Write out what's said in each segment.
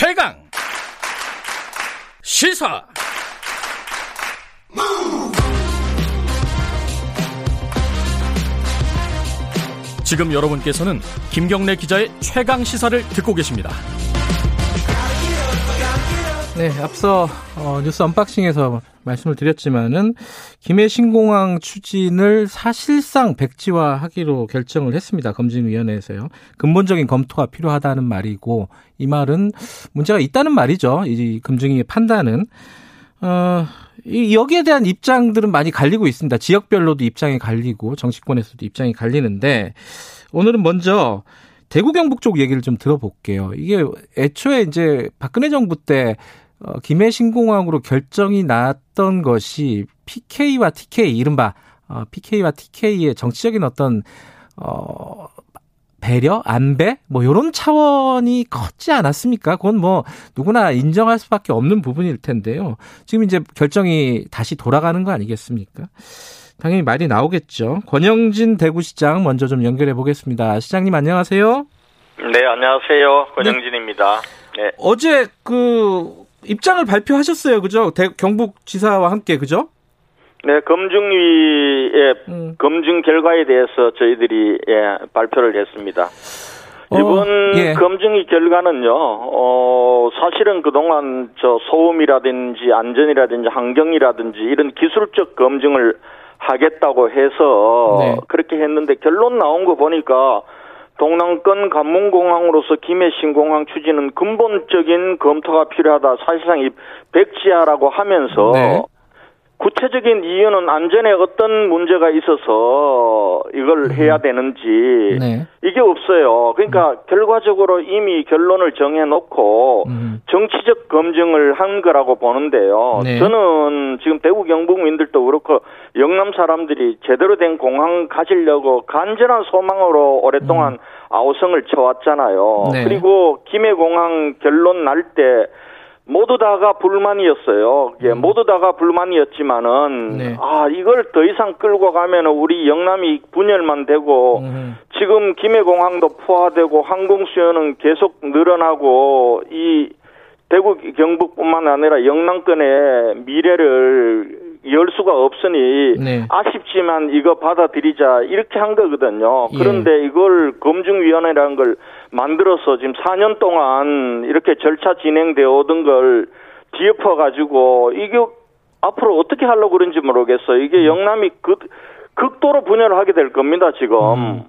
최강 시사 지금 여러분께서는 김경래 기자의 최강 시사를 듣고 계십니다. 네, 앞서 어, 뉴스 언박싱에서 말씀을 드렸지만은 김해 신공항 추진을 사실상 백지화하기로 결정을 했습니다. 검증위원회에서요. 근본적인 검토가 필요하다는 말이고 이 말은 문제가 있다는 말이죠. 이 검증위의 판단은 어, 이 여기에 대한 입장들은 많이 갈리고 있습니다. 지역별로도 입장이 갈리고 정치권에서도 입장이 갈리는데 오늘은 먼저 대구 경북 쪽 얘기를 좀 들어볼게요. 이게 애초에 이제 박근혜 정부 때 어, 김해 신공항으로 결정이 났던 것이 PK와 TK 이른바 어, PK와 TK의 정치적인 어떤 어 배려, 안배, 뭐 요런 차원이 컸지 않았습니까? 그건 뭐 누구나 인정할 수밖에 없는 부분일 텐데요. 지금 이제 결정이 다시 돌아가는 거 아니겠습니까? 당연히 말이 나오겠죠. 권영진 대구시장 먼저 좀 연결해 보겠습니다. 시장님 안녕하세요. 네, 안녕하세요. 권영진입니다. 네. 어제 그 입장을 발표하셨어요. 그죠? 대, 경북지사와 함께 그죠? 네, 검증위의 음. 검증 결과에 대해서 저희들이 예, 발표를 했습니다. 어, 이번 예. 검증이 결과는요, 어, 사실은 그동안 저 소음이라든지 안전이라든지 환경이라든지 이런 기술적 검증을 하겠다고 해서 네. 그렇게 했는데 결론 나온 거 보니까 동남권 관문공항으로서 김해 신공항 추진은 근본적인 검토가 필요하다. 사실상 이 백지화라고 하면서 네. 구체적인 이유는 안전에 어떤 문제가 있어서 이걸 음. 해야 되는지 네. 이게 없어요. 그러니까 음. 결과적으로 이미 결론을 정해놓고 음. 정치적 검증을 한 거라고 보는데요. 네. 저는 지금 대구 경북민들도 그렇고 영남 사람들이 제대로 된 공항 가지려고 간절한 소망으로 오랫동안 음. 아우성을 쳐왔잖아요. 네. 그리고 김해공항 결론 날때 모두 다가 불만이었어요. 예, 음. 모두 다가 불만이었지만은 네. 아 이걸 더 이상 끌고 가면 우리 영남이 분열만 되고 음. 지금 김해공항도 포화되고 항공 수요는 계속 늘어나고 이 대구 경북뿐만 아니라 영남권의 미래를 열 수가 없으니 네. 아쉽지만 이거 받아들이자 이렇게 한 거거든요. 예. 그런데 예. 이걸 검증위원회라는 걸 만들어서 지금 4년 동안 이렇게 절차 진행되어 오던 걸 뒤엎어 가지고 이게 앞으로 어떻게 하려고 그런지 모르겠어요. 이게 음. 영남이 극, 극도로 분열을 하게 될 겁니다, 지금. 음.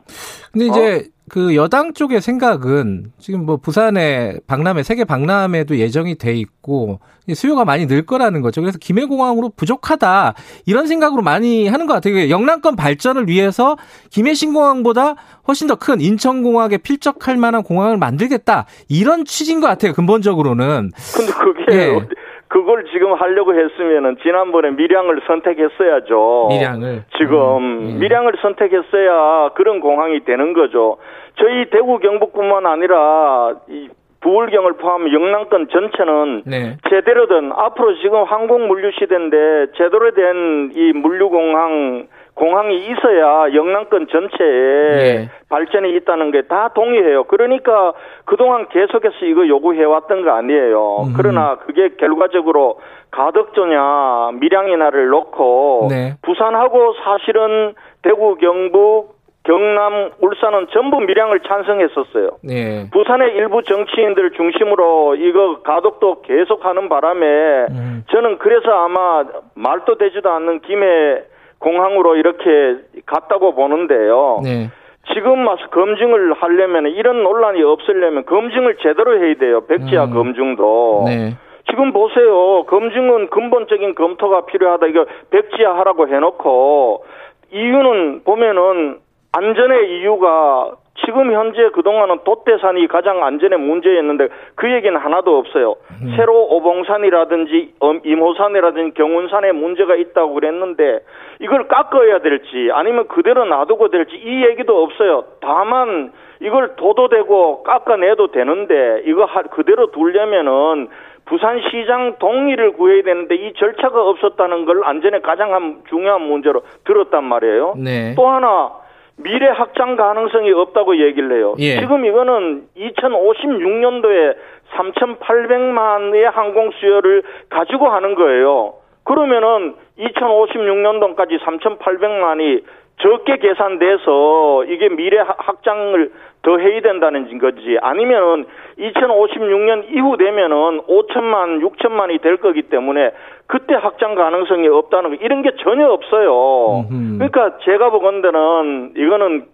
근데 이제 어? 그 여당 쪽의 생각은 지금 뭐 부산에 박람회 세계 박람회도 예정이 돼 있고 수요가 많이 늘 거라는 거죠. 그래서 김해공항으로 부족하다 이런 생각으로 많이 하는 것 같아요. 영남권 발전을 위해서 김해 신공항보다 훨씬 더 큰 인천공항에 필적할 만한 공항을 만들겠다 이런 취지인 것 같아요. 근본적으로는. 근데 그게 예. 그걸 지금 하려고 했으면은 지난번에 밀양을 선택했어야죠. 밀양을 지금 음, 예. 밀양을 선택했어야 그런 공항이 되는 거죠. 저희 대구 경북뿐만 아니라 이 부울경을 포함 영남권 전체는 네. 제대로 된 앞으로 지금 항공 물류 시대인데 제대로 된 이 물류 공항 공항이 있어야 영남권 전체에 예. 발전이 있다는 게 다 동의해요. 그러니까 그동안 계속해서 이거 요구해왔던 거 아니에요. 음. 그러나 그게 결과적으로 가덕조냐 밀양이나를 놓고 네. 부산하고 사실은 대구 경북 경남, 울산은 전부 밀양을 찬성했었어요. 네. 부산의 일부 정치인들 중심으로 이거 가덕도 계속하는 바람에 음. 저는 그래서 아마 말도 되지도 않는 김해 공항으로 이렇게 갔다고 보는데요. 네. 지금 와서 검증을 하려면 이런 논란이 없으려면 검증을 제대로 해야 돼요. 백지화 음. 검증도. 네. 지금 보세요. 검증은 근본적인 검토가 필요하다. 이거 백지화 하라고 해놓고 이유는 보면은 안전의 이유가 지금 현재 그동안은 돛대산이 가장 안전의 문제였는데 그 얘기는 하나도 없어요. 음. 새로 오봉산이라든지 임호산이라든지 경운산에 문제가 있다고 그랬는데 이걸 깎아야 될지 아니면 그대로 놔두고 될지 이 얘기도 없어요. 다만 이걸 도도되고 깎아내도 되는데 이거 그대로 두려면은 부산시장 동의를 구해야 되는데 이 절차가 없었다는 걸 안전에 가장 중요한 문제로 들었단 말이에요. 네. 또 하나 미래 확장 가능성이 없다고 얘기를 해요. 예. 지금 이거는 2056년도에 3,800만의 항공 수요를 가지고 하는 거예요. 그러면은 2056년도까지 3,800만이 적게 계산돼서 이게 미래 확장을 더 해야 된다는 거지. 아니면은 2056년 이후 되면은 5천만, 6천만이 될 거기 때문에 그때 확장 가능성이 없다는 거 이런 게 전혀 없어요. 그러니까 제가 보건대는 이거는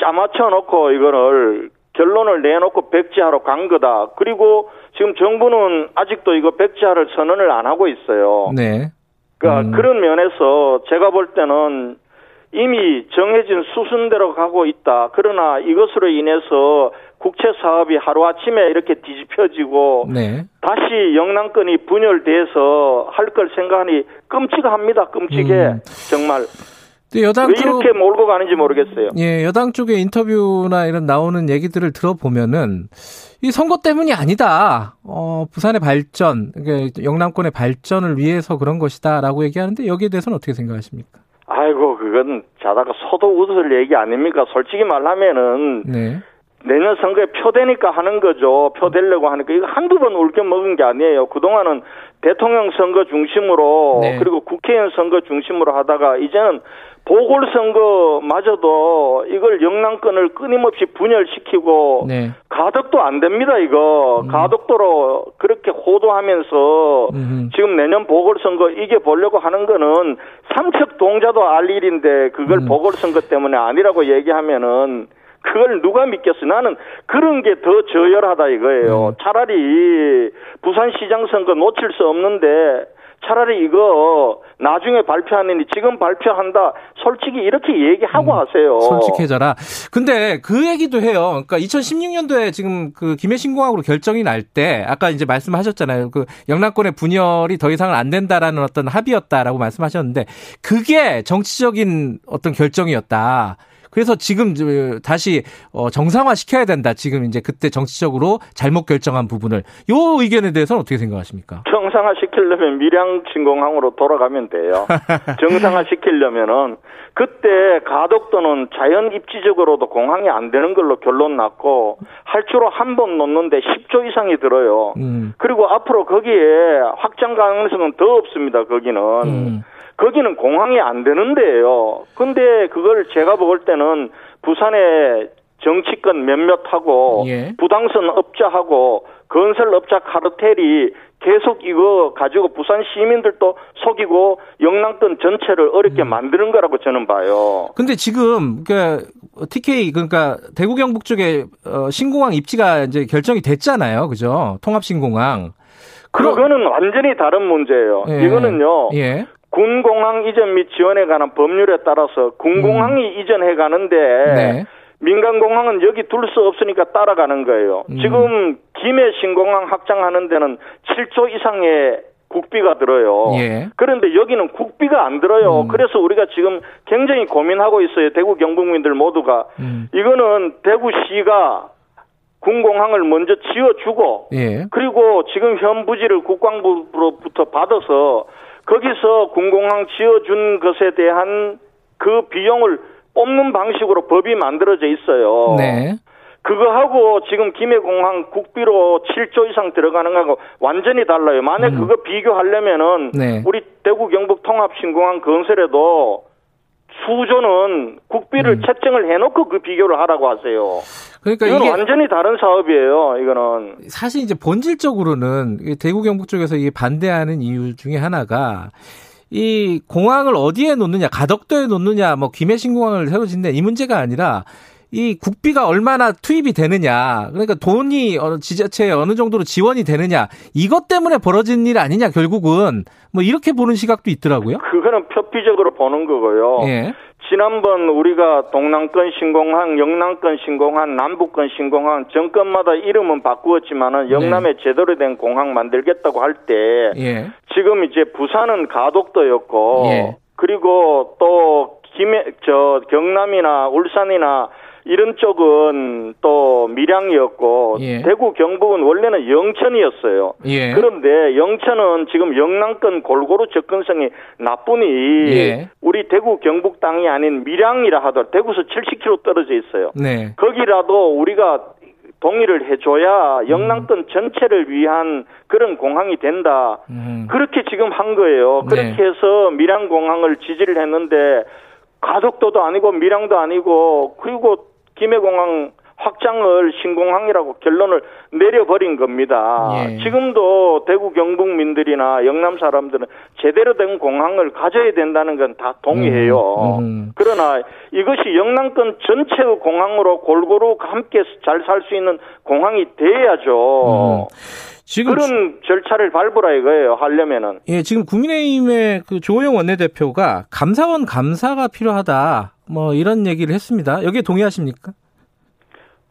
짜맞춰 놓고 이거를 결론을 내놓고 백지하러 간 거다. 그리고 지금 정부는 아직도 이거 백지화를 선언을 안 하고 있어요. 네. 그러니까 음. 그런 면에서 제가 볼 때는 이미 정해진 수순대로 가고 있다. 그러나 이것으로 인해서 국채 사업이 하루아침에 이렇게 뒤집혀지고 네. 다시 영남권이 분열돼서 할 걸 생각하니 끔찍합니다. 끔찍해. 음. 정말. 여당 왜 이렇게 몰고 가는지 모르겠어요. 예, 여당 쪽의 인터뷰나 이런 나오는 얘기들을 들어보면은 이 선거 때문이 아니다. 어, 부산의 발전, 그러니까 영남권의 발전을 위해서 그런 것이다라고 얘기하는데 여기에 대해서는 어떻게 생각하십니까? 아이고, 그건 자다가 서도 웃을 얘기 아닙니까? 솔직히 말하면은 네. 내년 선거에 표되니까 하는 거죠. 표 되려고 하니까 이거 한두 번 울겨 먹은 게 아니에요. 그동안은 대통령 선거 중심으로 네. 그리고 국회의원 선거 중심으로 하다가 이제는 보궐선거마저도 이걸 영남권을 끊임없이 분열시키고 네. 가덕도 안 됩니다 이거 음. 가덕도로 그렇게 호도하면서 음. 지금 내년 보궐선거 이겨 보려고 하는 거는 삼척 동자도 알 일인데 그걸 음. 보궐선거 때문에 아니라고 얘기하면은 그걸 누가 믿겠어? 나는 그런 게 더 저열하다 이거예요. 음. 차라리 부산시장 선거 놓칠 수 없는데 차라리 이거 나중에 발표하느니 지금 발표한다. 솔직히 이렇게 얘기하고 음, 하세요. 솔직해져라. 근데 그 얘기도 해요. 그러니까 2016년도에 지금 그 김해 신공항으로 결정이 날 때 아까 이제 말씀하셨잖아요. 그 영남권의 분열이 더 이상은 안 된다라는 어떤 합의였다라고 말씀하셨는데 그게 정치적인 어떤 결정이었다. 그래서 지금 다시 어, 정상화 시켜야 된다. 지금 이제 그때 정치적으로 잘못 결정한 부분을 요 의견에 대해서는 어떻게 생각하십니까? 정상화 시키려면 밀양 진공항으로 돌아가면 돼요. 정상화 시키려면은 그때 가덕도는 자연 입지적으로도 공항이 안 되는 걸로 결론 났고 할주로 한 번 놓는데 10조 이상이 들어요. 음. 그리고 앞으로 거기에 확장 가능성은 더 없습니다. 거기는. 음. 거기는 공항이 안 되는데요. 근데 그걸 제가 볼 때는 부산의 정치권 몇몇하고 예. 부당선 업자하고 건설 업자 카르텔이 계속 이거 가지고 부산 시민들도 속이고 영남권 전체를 어렵게 음. 만드는 거라고 저는 봐요. 근데 지금 그 TK 그러니까 대구 경북 쪽에 어, 신공항 입지가 이제 결정이 됐잖아요. 그죠? 통합 신공항. 그거는 완전히 다른 문제예요. 예. 이거는요. 예. 군공항 이전 및 지원에 관한 법률에 따라서 군공항이 음. 이전해 가는데 네. 민간공항은 여기 둘 수 없으니까 따라가는 거예요. 음. 지금 김해 신공항 확장하는 데는 7조 이상의 국비가 들어요. 예. 그런데 여기는 국비가 안 들어요. 음. 그래서 우리가 지금 굉장히 고민하고 있어요. 대구 경북민들 모두가. 음. 이거는 대구시가 군공항을 먼저 지어주고 예. 그리고 지금 현 부지를 국방부로부터 받아서 거기서 군공항 지어준 것에 대한 그 비용을 뽑는 방식으로 법이 만들어져 있어요. 네. 그거하고 지금 김해공항 국비로 7조 이상 들어가는 거하고 완전히 달라요. 만약 음. 그거 비교하려면은 네. 우리 대구 경북 통합 신공항 건설에도 수조는 국비를 음. 책정을 해놓고 그 비교를 하라고 하세요. 그러니까 이건 이게 완전히 다른 사업이에요. 이거는 사실 이제 본질적으로는 대구 경북 쪽에서 이게 반대하는 이유 중에 하나가 이 공항을 어디에 놓느냐, 가덕도에 놓느냐, 뭐 김해신 공항을 새로 짓냐 이 문제가 아니라 이 국비가 얼마나 투입이 되느냐, 그러니까 돈이 지자체에 어느 정도로 지원이 되느냐, 이것 때문에 벌어진 일 아니냐, 결국은 뭐 이렇게 보는 시각도 있더라고요. 그거는 표피적으로 보는 거고요. 예. 지난번 우리가 동남권 신공항, 영남권 신공항, 남북권 신공항 정권마다 이름은 바꾸었지만은 영남에 네. 제대로 된 공항 만들겠다고 할때 예. 지금 이제 부산은 가덕도였고 예. 그리고 또 김해 저 경남이나 울산이나 이런 쪽은 또 밀양이었고 예. 대구 경북은 원래는 영천이었어요. 예. 그런데 영천은 지금 영남권 골고루 접근성이 나쁘니 예. 우리 대구 경북 땅이 아닌 밀양이라 하더라도 대구서 70km 떨어져 있어요. 네. 거기라도 우리가 동의를 해줘야 영남권 전체를 위한 그런 공항이 된다. 음. 그렇게 지금 한 거예요. 네. 그렇게 해서 밀양 공항을 지지를 했는데 가덕도도 아니고 밀양도 아니고 그리고 김해공항 확장을 신공항이라고 결론을 내려버린 겁니다. 예. 지금도 대구 경북민들이나 영남 사람들은 제대로 된 공항을 가져야 된다는 건 다 동의해요. 음, 음. 그러나 이것이 영남권 전체의 공항으로 골고루 함께 잘 살 수 있는 공항이 돼야죠. 음. 지금 그런 절차를 밟으라 이거예요. 하려면은. 예, 지금 국민의힘의 그 조호영 원내대표가 감사원 감사가 필요하다. 뭐 이런 얘기를 했습니다. 여기에 동의하십니까?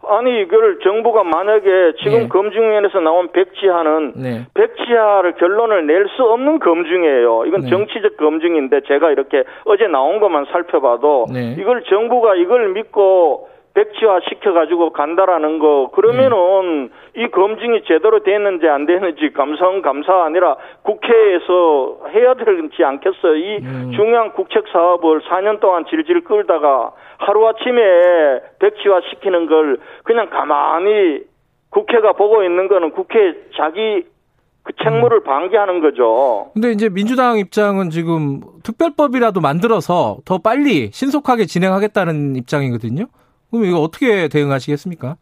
아니 이걸 정부가 만약에 지금 네. 검증위원회에서 나온 백지하는 네. 백지하를 결론을 낼 수 없는 검증이에요. 이건 네. 정치적 검증인데 제가 이렇게 어제 나온 것만 살펴봐도 네. 이걸 정부가 이걸 믿고 백지화 시켜가지고 간다라는 거 그러면은 네. 이 검증이 제대로 됐는지 안 됐는지 감성 감사 아니라 국회에서 해야 되지 않겠어요. 이 음. 중요한 국책 사업을 4년 동안 질질 끌다가 하루아침에 백지화 시키는 걸 그냥 가만히 국회가 보고 있는 거는 국회 자기 그 책무를 음. 방기하는 거죠. 근데 이제 민주당 입장은 지금 특별법이라도 만들어서 더 빨리 신속하게 진행하겠다는 입장이거든요. 그럼 이거 어떻게 대응하시겠습니까?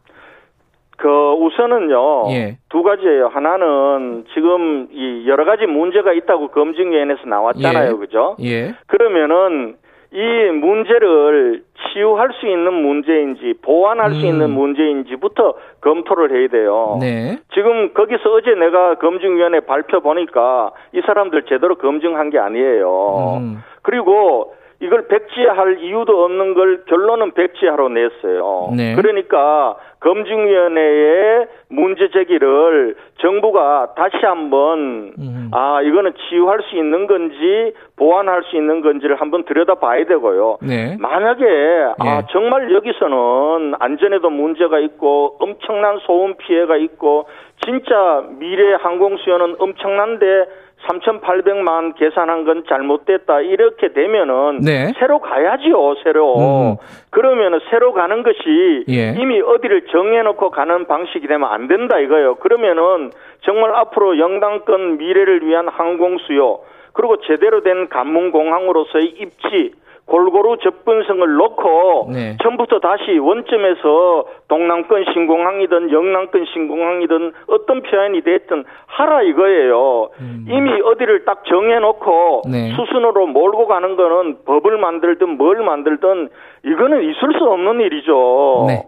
그 우선은요 예. 두 가지예요. 하나는 지금 이 여러 가지 문제가 있다고 검증위원회에서 나왔잖아요, 예. 그죠? 예. 그러면은 이 문제를 치유할 수 있는 문제인지 보완할 음. 수 있는 문제인지부터 검토를 해야 돼요. 네. 지금 거기서 어제 내가 검증위원회 발표 보니까 이 사람들 제대로 검증한 게 아니에요. 음. 그리고 이걸 백지할 이유도 없는 걸 결론은 백지하로 냈어요. 네. 그러니까 검증위원회의 문제 제기를 정부가 다시 한번 음. 아 이거는 치유할 수 있는 건지 보완할 수 있는 건지를 한번 들여다봐야 되고요. 네. 만약에 네. 아 예. 정말 여기서는 안전에도 문제가 있고 엄청난 소음 피해가 있고 진짜 미래 항공 수요는 엄청난데 3,800만 계산한 건 잘못됐다. 이렇게 되면은 네. 새로 가야지요, 새로. 음. 그러면은 새로 가는 것이 예. 이미 어디를 정해놓고 가는 방식이 되면 안 된다 이거예요. 그러면은 정말 앞으로 영당권 미래를 위한 항공 수요 그리고 제대로 된 관문공항으로서의 입지 골고루 접근성을 놓고 네. 처음부터 다시 원점에서 동남권 신공항이든 영남권 신공항이든 어떤 표현이 됐든 하라 이거예요. 음. 이미 어디를 딱 정해놓고 네. 수순으로 몰고 가는 거는 법을 만들든 뭘 만들든 이거는 있을 수 없는 일이죠. 네.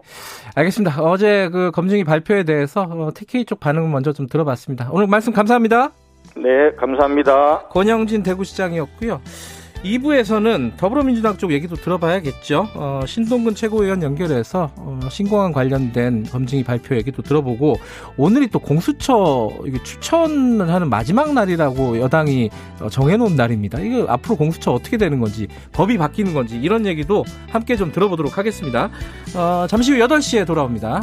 알겠습니다. 어제 그 검증이 발표에 대해서 어, TK 쪽 반응을 먼저 좀 들어봤습니다. 오늘 말씀 감사합니다. 네, 감사합니다. 권영진 대구시장이었고요. 2부에서는 더불어민주당 쪽 얘기도 들어봐야겠죠. 어, 신동근 최고위원 연결해서 어, 신공항 관련된 검증이 발표 얘기도 들어보고 오늘이 또 공수처 추천을 하는 마지막 날이라고 여당이 어, 정해놓은 날입니다. 이거 앞으로 공수처 어떻게 되는 건지 법이 바뀌는 건지 이런 얘기도 함께 좀 들어보도록 하겠습니다. 어, 잠시 후 8시에 돌아옵니다.